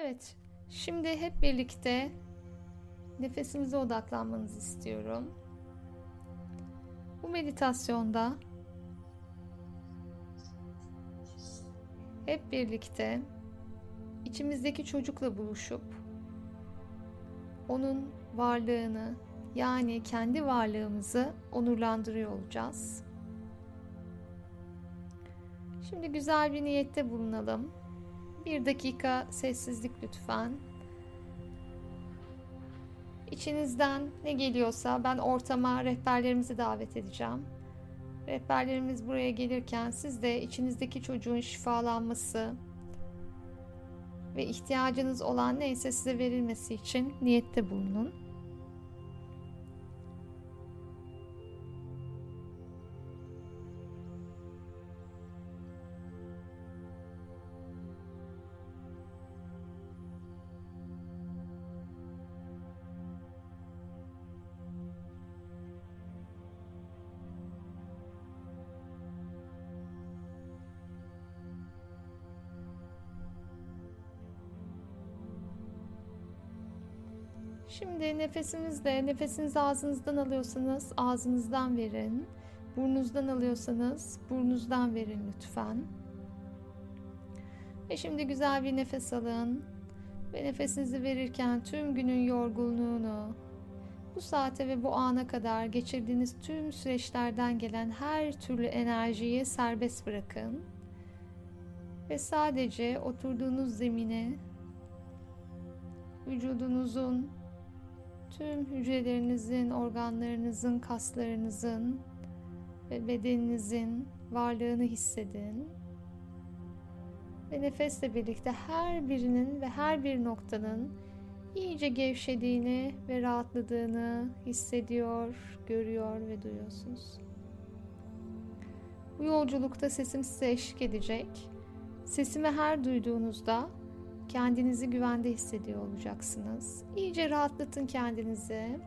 Evet, şimdi hep birlikte nefesimize odaklanmanızı istiyorum. Bu meditasyonda hep birlikte içimizdeki çocukla buluşup onun varlığını yani kendi varlığımızı onurlandırıyor olacağız. Şimdi güzel bir niyette bulunalım. Bir dakika sessizlik lütfen. İçinizden ne geliyorsa ben ortama rehberlerimizi davet edeceğim. Rehberlerimiz buraya gelirken siz de içinizdeki çocuğun şifalanması ve ihtiyacınız olan neyse size verilmesi için niyette bulunun. Şimdi nefesinizle, nefesinizi ağzınızdan alıyorsanız ağzınızdan verin. Burnunuzdan alıyorsanız burnunuzdan verin lütfen. Ve şimdi güzel bir nefes alın. Ve nefesinizi verirken tüm günün yorgunluğunu, bu saate ve bu ana kadar geçirdiğiniz tüm süreçlerden gelen her türlü enerjiyi serbest bırakın. Ve sadece oturduğunuz zemine vücudunuzun tüm hücrelerinizin, organlarınızın, kaslarınızın ve bedeninizin varlığını hissedin. Ve nefesle birlikte her birinin ve her bir noktanın iyice gevşediğini ve rahatladığını hissediyor, görüyor ve duyuyorsunuz. Bu yolculukta sesim size eşlik edecek. Sesimi her duyduğunuzda kendinizi güvende hissediyor olacaksınız. İyice rahatlatın kendinizi.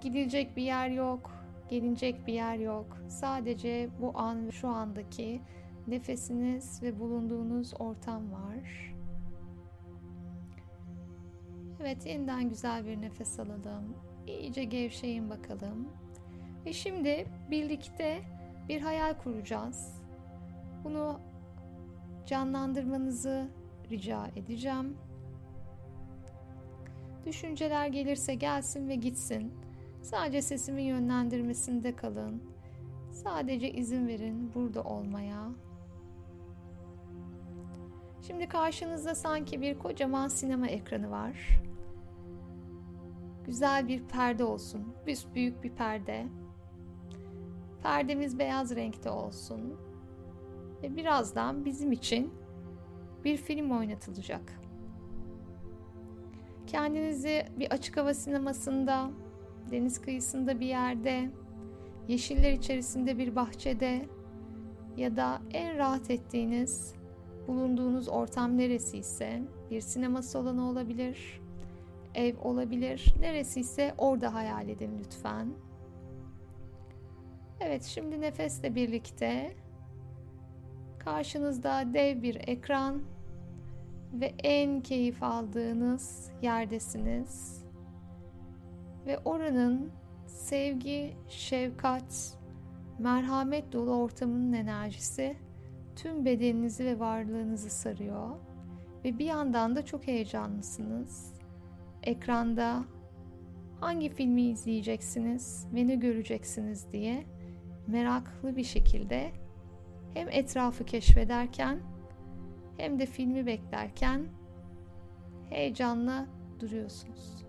Gidilecek bir yer yok, gelinecek bir yer yok. Sadece bu an şu andaki nefesiniz ve bulunduğunuz ortam var. Evet, yeniden güzel bir nefes alalım. İyice gevşeyin bakalım. Ve şimdi birlikte bir hayal kuracağız. Bunu canlandırmanızı rica edeceğim. Düşünceler gelirse gelsin ve gitsin. Sadece sesimin yönlendirmesinde kalın. Sadece izin verin burada olmaya. Şimdi karşınızda sanki bir kocaman sinema ekranı var. Güzel bir perde olsun. Büyük bir perde. Perdemiz beyaz renkte olsun. Ve birazdan bizim için bir film oynatılacak. Kendinizi bir açık hava sinemasında, deniz kıyısında bir yerde, yeşiller içerisinde bir bahçede ya da en rahat ettiğiniz, bulunduğunuz ortam neresi ise bir sinema salonu olabilir, ev olabilir, neresi ise orada hayal edin lütfen. Evet, şimdi nefesle birlikte Karşınızda dev bir ekran ve en keyif aldığınız yerdesiniz. Ve oranın sevgi, şefkat, merhamet dolu ortamının enerjisi tüm bedeninizi ve varlığınızı sarıyor. Ve bir yandan da çok heyecanlısınız. Ekranda hangi filmi izleyeceksiniz ve ne göreceksiniz diye meraklı bir şekilde hem etrafı keşfederken hem de filmi beklerken heyecanla duruyorsunuz.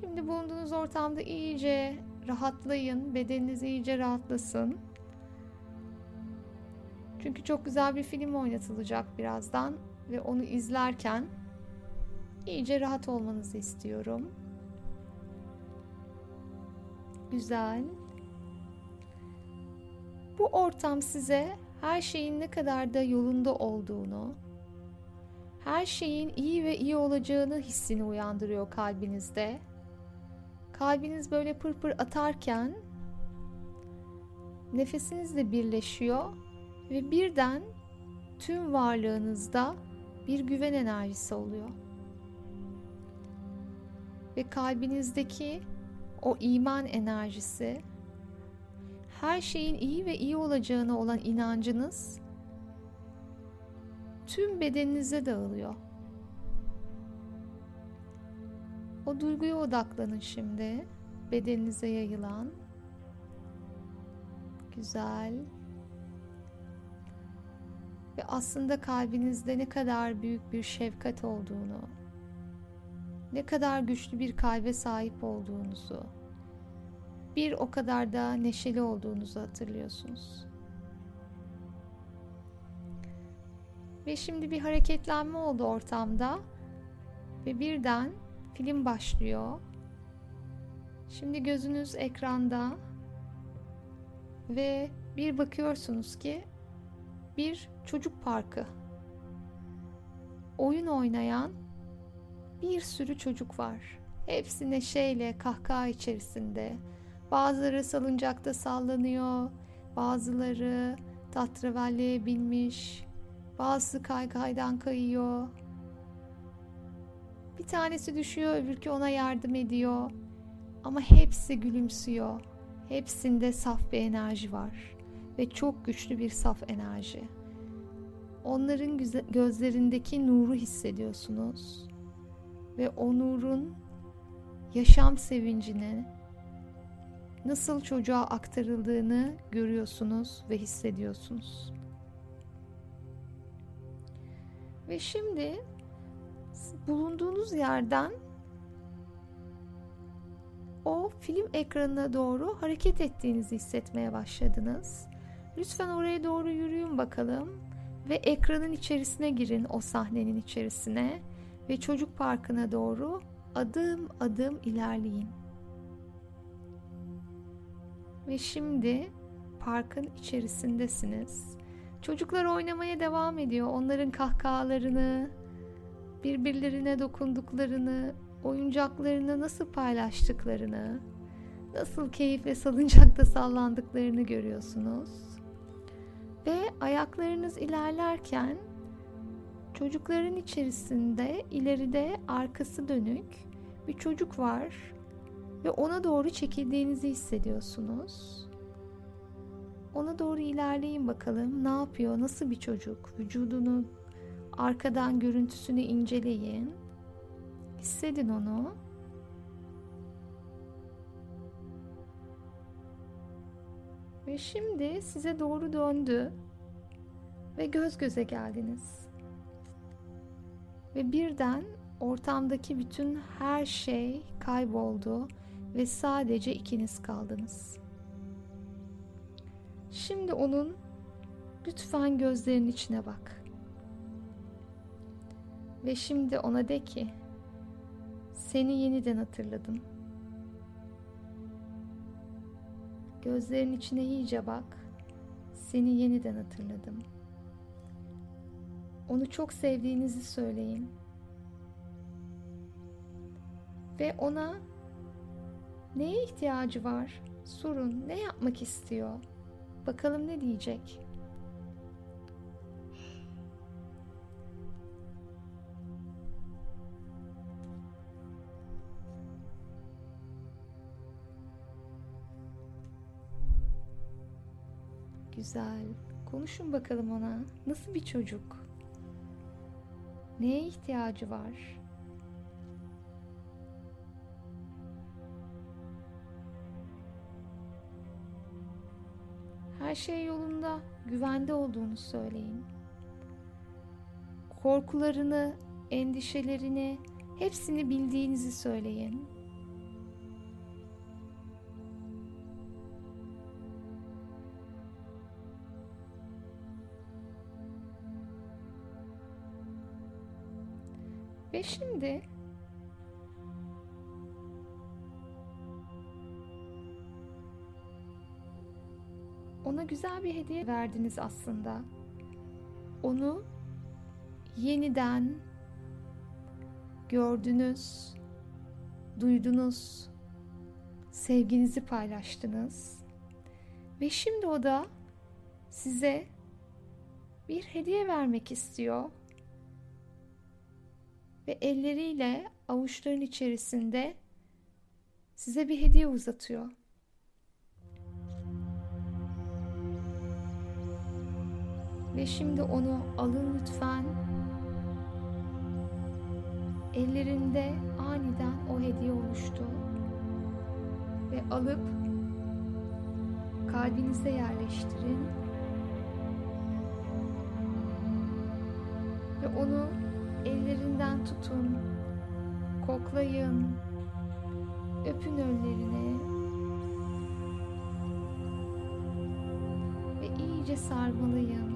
Şimdi bulunduğunuz ortamda iyice rahatlayın, bedeniniz iyice rahatlasın. Çünkü çok güzel bir film oynatılacak birazdan ve onu izlerken iyice rahat olmanızı istiyorum. Güzel. Bu ortam size her şeyin ne kadar da yolunda olduğunu, her şeyin iyi ve iyi olacağını hissini uyandırıyor kalbinizde. Kalbiniz böyle pırpır atarken nefesinizle birleşiyor ve birden tüm varlığınızda bir güven enerjisi oluyor. Ve kalbinizdeki o iman enerjisi her şeyin iyi ve iyi olacağına olan inancınız tüm bedeninize dağılıyor. O duyguya odaklanın şimdi. Bedeninize yayılan. Güzel. Ve aslında kalbinizde ne kadar büyük bir şefkat olduğunu, ne kadar güçlü bir kalbe sahip olduğunuzu, bir o kadar da neşeli olduğunuzu hatırlıyorsunuz. Ve şimdi bir hareketlenme oldu ortamda ve birden film başlıyor. Şimdi gözünüz ekranda ve bir bakıyorsunuz ki bir çocuk parkı. Oyun oynayan bir sürü çocuk var. Hepsi neşeyle, kahkaha içerisinde. Bazıları salıncakta sallanıyor, bazıları tatravalliye binmiş, bazısı kaykaydan kayıyor. Bir tanesi düşüyor, öbürkü ona yardım ediyor. Ama hepsi gülümsüyor. Hepsinde saf bir enerji var ve çok güçlü bir saf enerji. Onların gözlerindeki nuru hissediyorsunuz ve o nurun yaşam sevincini nasıl çocuğa aktarıldığını görüyorsunuz ve hissediyorsunuz. Ve şimdi bulunduğunuz yerden o film ekranına doğru hareket ettiğinizi hissetmeye başladınız. Lütfen oraya doğru yürüyün bakalım ve ekranın içerisine girin o sahnenin içerisine ve çocuk parkına doğru adım adım ilerleyin. Ve şimdi parkın içerisindesiniz. Çocuklar oynamaya devam ediyor. Onların kahkahalarını, birbirlerine dokunduklarını, oyuncaklarını nasıl paylaştıklarını, nasıl keyifle salıncakta sallandıklarını görüyorsunuz. Ve ayaklarınız ilerlerken çocukların içerisinde ileride arkası dönük bir çocuk var ve ona doğru çekildiğinizi hissediyorsunuz. Ona doğru ilerleyin bakalım. Ne yapıyor? Nasıl bir çocuk? Vücudunu arkadan görüntüsünü inceleyin. Hissedin onu. Ve şimdi size doğru döndü ve göz göze geldiniz. Ve birden ortamdaki bütün her şey kayboldu ve sadece ikiniz kaldınız. Şimdi onun lütfen gözlerinin içine bak. Ve şimdi ona de ki seni yeniden hatırladım. Gözlerin içine iyice bak. Seni yeniden hatırladım. Onu çok sevdiğinizi söyleyin. Ve ona neye ihtiyacı var? Sorun. Ne yapmak istiyor? Bakalım ne diyecek? Güzel. Konuşun bakalım ona. Nasıl bir çocuk? Neye ihtiyacı var? Her şey yolunda, güvende olduğunu söyleyin. Korkularını, endişelerini, hepsini bildiğinizi söyleyin. Ve şimdi ona güzel bir hediye verdiniz aslında. Onu yeniden gördünüz, duydunuz, sevginizi paylaştınız. Ve şimdi o da size bir hediye vermek istiyor ve elleriyle avuçların içerisinde size bir hediye uzatıyor. Ve şimdi onu alın lütfen. Ellerinde aniden o hediye oluştu. Ve alıp kalbinize yerleştirin. Ve onu ellerinden tutun. Koklayın. Öpün önlerini. Ve iyice sarmalayın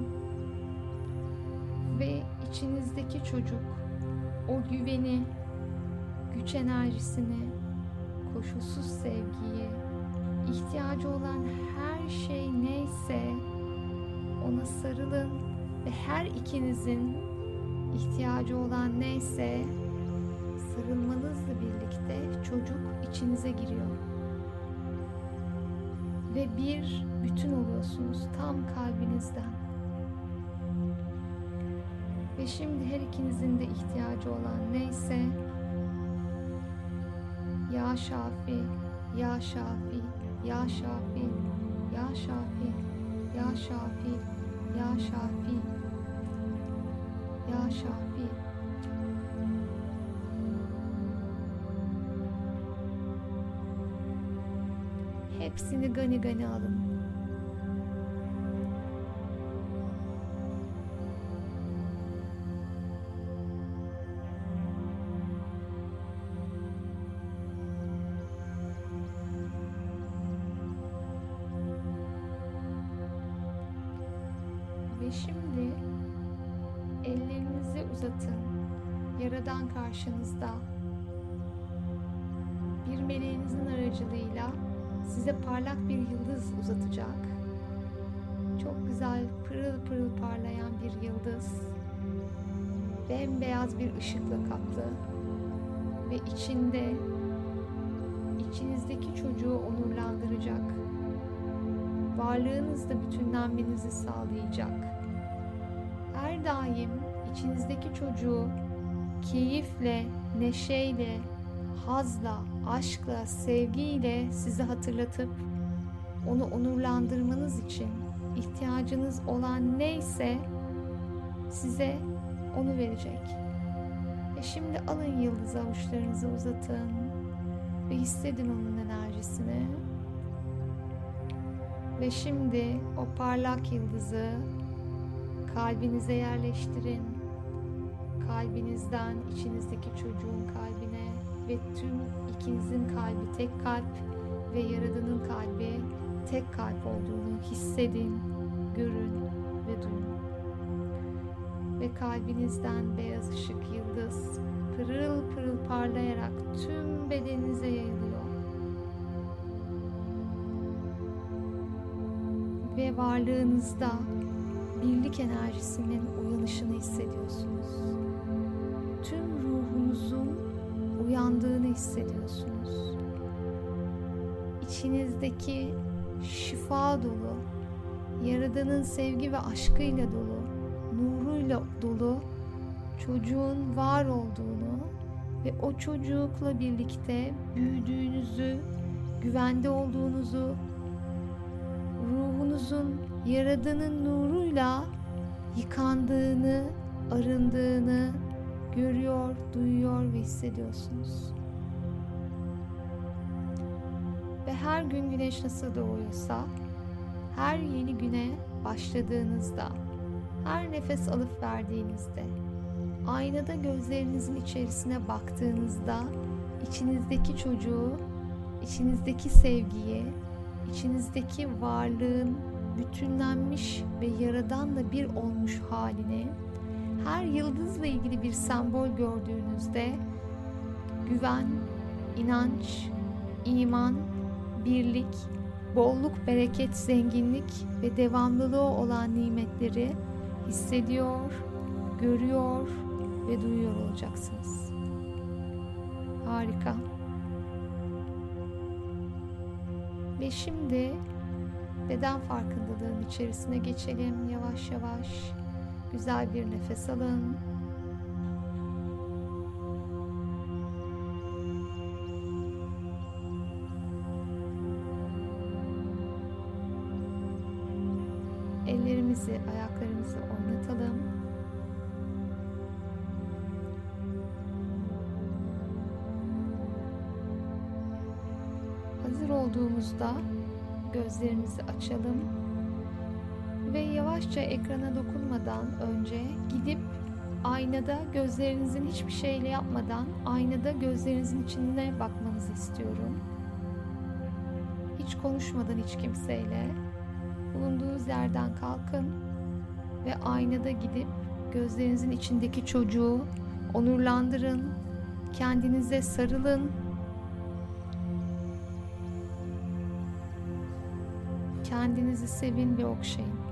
ve içinizdeki çocuk o güveni, güç enerjisini, koşulsuz sevgiyi, ihtiyacı olan her şey neyse ona sarılın ve her ikinizin ihtiyacı olan neyse sarılmanızla birlikte çocuk içinize giriyor. Ve bir bütün oluyorsunuz tam kalbinizden. Ve şimdi her ikinizin de ihtiyacı olan neyse Ya Şafi, Ya Şafi, Ya Şafi, Ya Şafi, Ya Şafi, Ya Şafi, Ya Şafi. Hepsini gani gani alın. Bir meleğinizin aracılığıyla size parlak bir yıldız uzatacak. Çok güzel pırıl pırıl parlayan bir yıldız. Bembeyaz bir ışıkla kaplı. Ve içinde içinizdeki çocuğu onurlandıracak varlığınızda bütünlenmenizi sağlayacak. Her daim içinizdeki çocuğu keyifle, neşeyle, hazla, aşkla, sevgiyle sizi hatırlatıp onu onurlandırmanız için ihtiyacınız olan neyse size onu verecek. Ve şimdi alın yıldız avuçlarınızı uzatın ve hissedin onun enerjisini. Ve şimdi o parlak yıldızı kalbinize yerleştirin. Kalbinizden içinizdeki çocuğun kalbine ve tüm ikinizin kalbi tek kalp ve Yaradan'ın kalbi tek kalp olduğunu hissedin, görün ve duyun. Ve kalbinizden beyaz ışık yıldız pırıl pırıl parlayarak tüm bedeninize yayılıyor. ve varlığınızda birlik enerjisinin uyanışını hissediyorsunuz. Tüm ruhunuzun uyandığını hissediyorsunuz. İçinizdeki şifa dolu, Yaradan'ın sevgi ve aşkıyla dolu, nuruyla dolu çocuğun var olduğunu ve o çocukla birlikte büyüdüğünüzü, güvende olduğunuzu ruhunuzun Yaradan'ın nuruyla yıkandığını, arındığını görüyor, duyuyor ve hissediyorsunuz. Ve her gün güneş nasıl doğuyorsa, her yeni güne başladığınızda, her nefes alıp verdiğinizde, aynada gözlerinizin içerisine baktığınızda içinizdeki çocuğu, içinizdeki sevgiyi, içinizdeki varlığın bütünlenmiş ve yaradanla bir olmuş halini her yıldızla ilgili bir sembol gördüğünüzde güven, inanç, iman, birlik, bolluk, bereket, zenginlik ve devamlılığı olan nimetleri hissediyor, görüyor ve duyuyor olacaksınız. Harika. Ve şimdi beden farkındalığın içerisine geçelim yavaş yavaş. Güzel bir nefes alın. Ellerimizi, ayaklarımızı oynatalım. Hazır olduğumuzda gözlerimizi açalım ve yavaşça ekrana dokunmadan önce gidip aynada gözlerinizin hiçbir şeyle yapmadan aynada gözlerinizin içine bakmanızı istiyorum. Hiç konuşmadan hiç kimseyle bulunduğunuz yerden kalkın ve aynada gidip gözlerinizin içindeki çocuğu onurlandırın. Kendinize sarılın. Kendinizi sevin ve okşayın.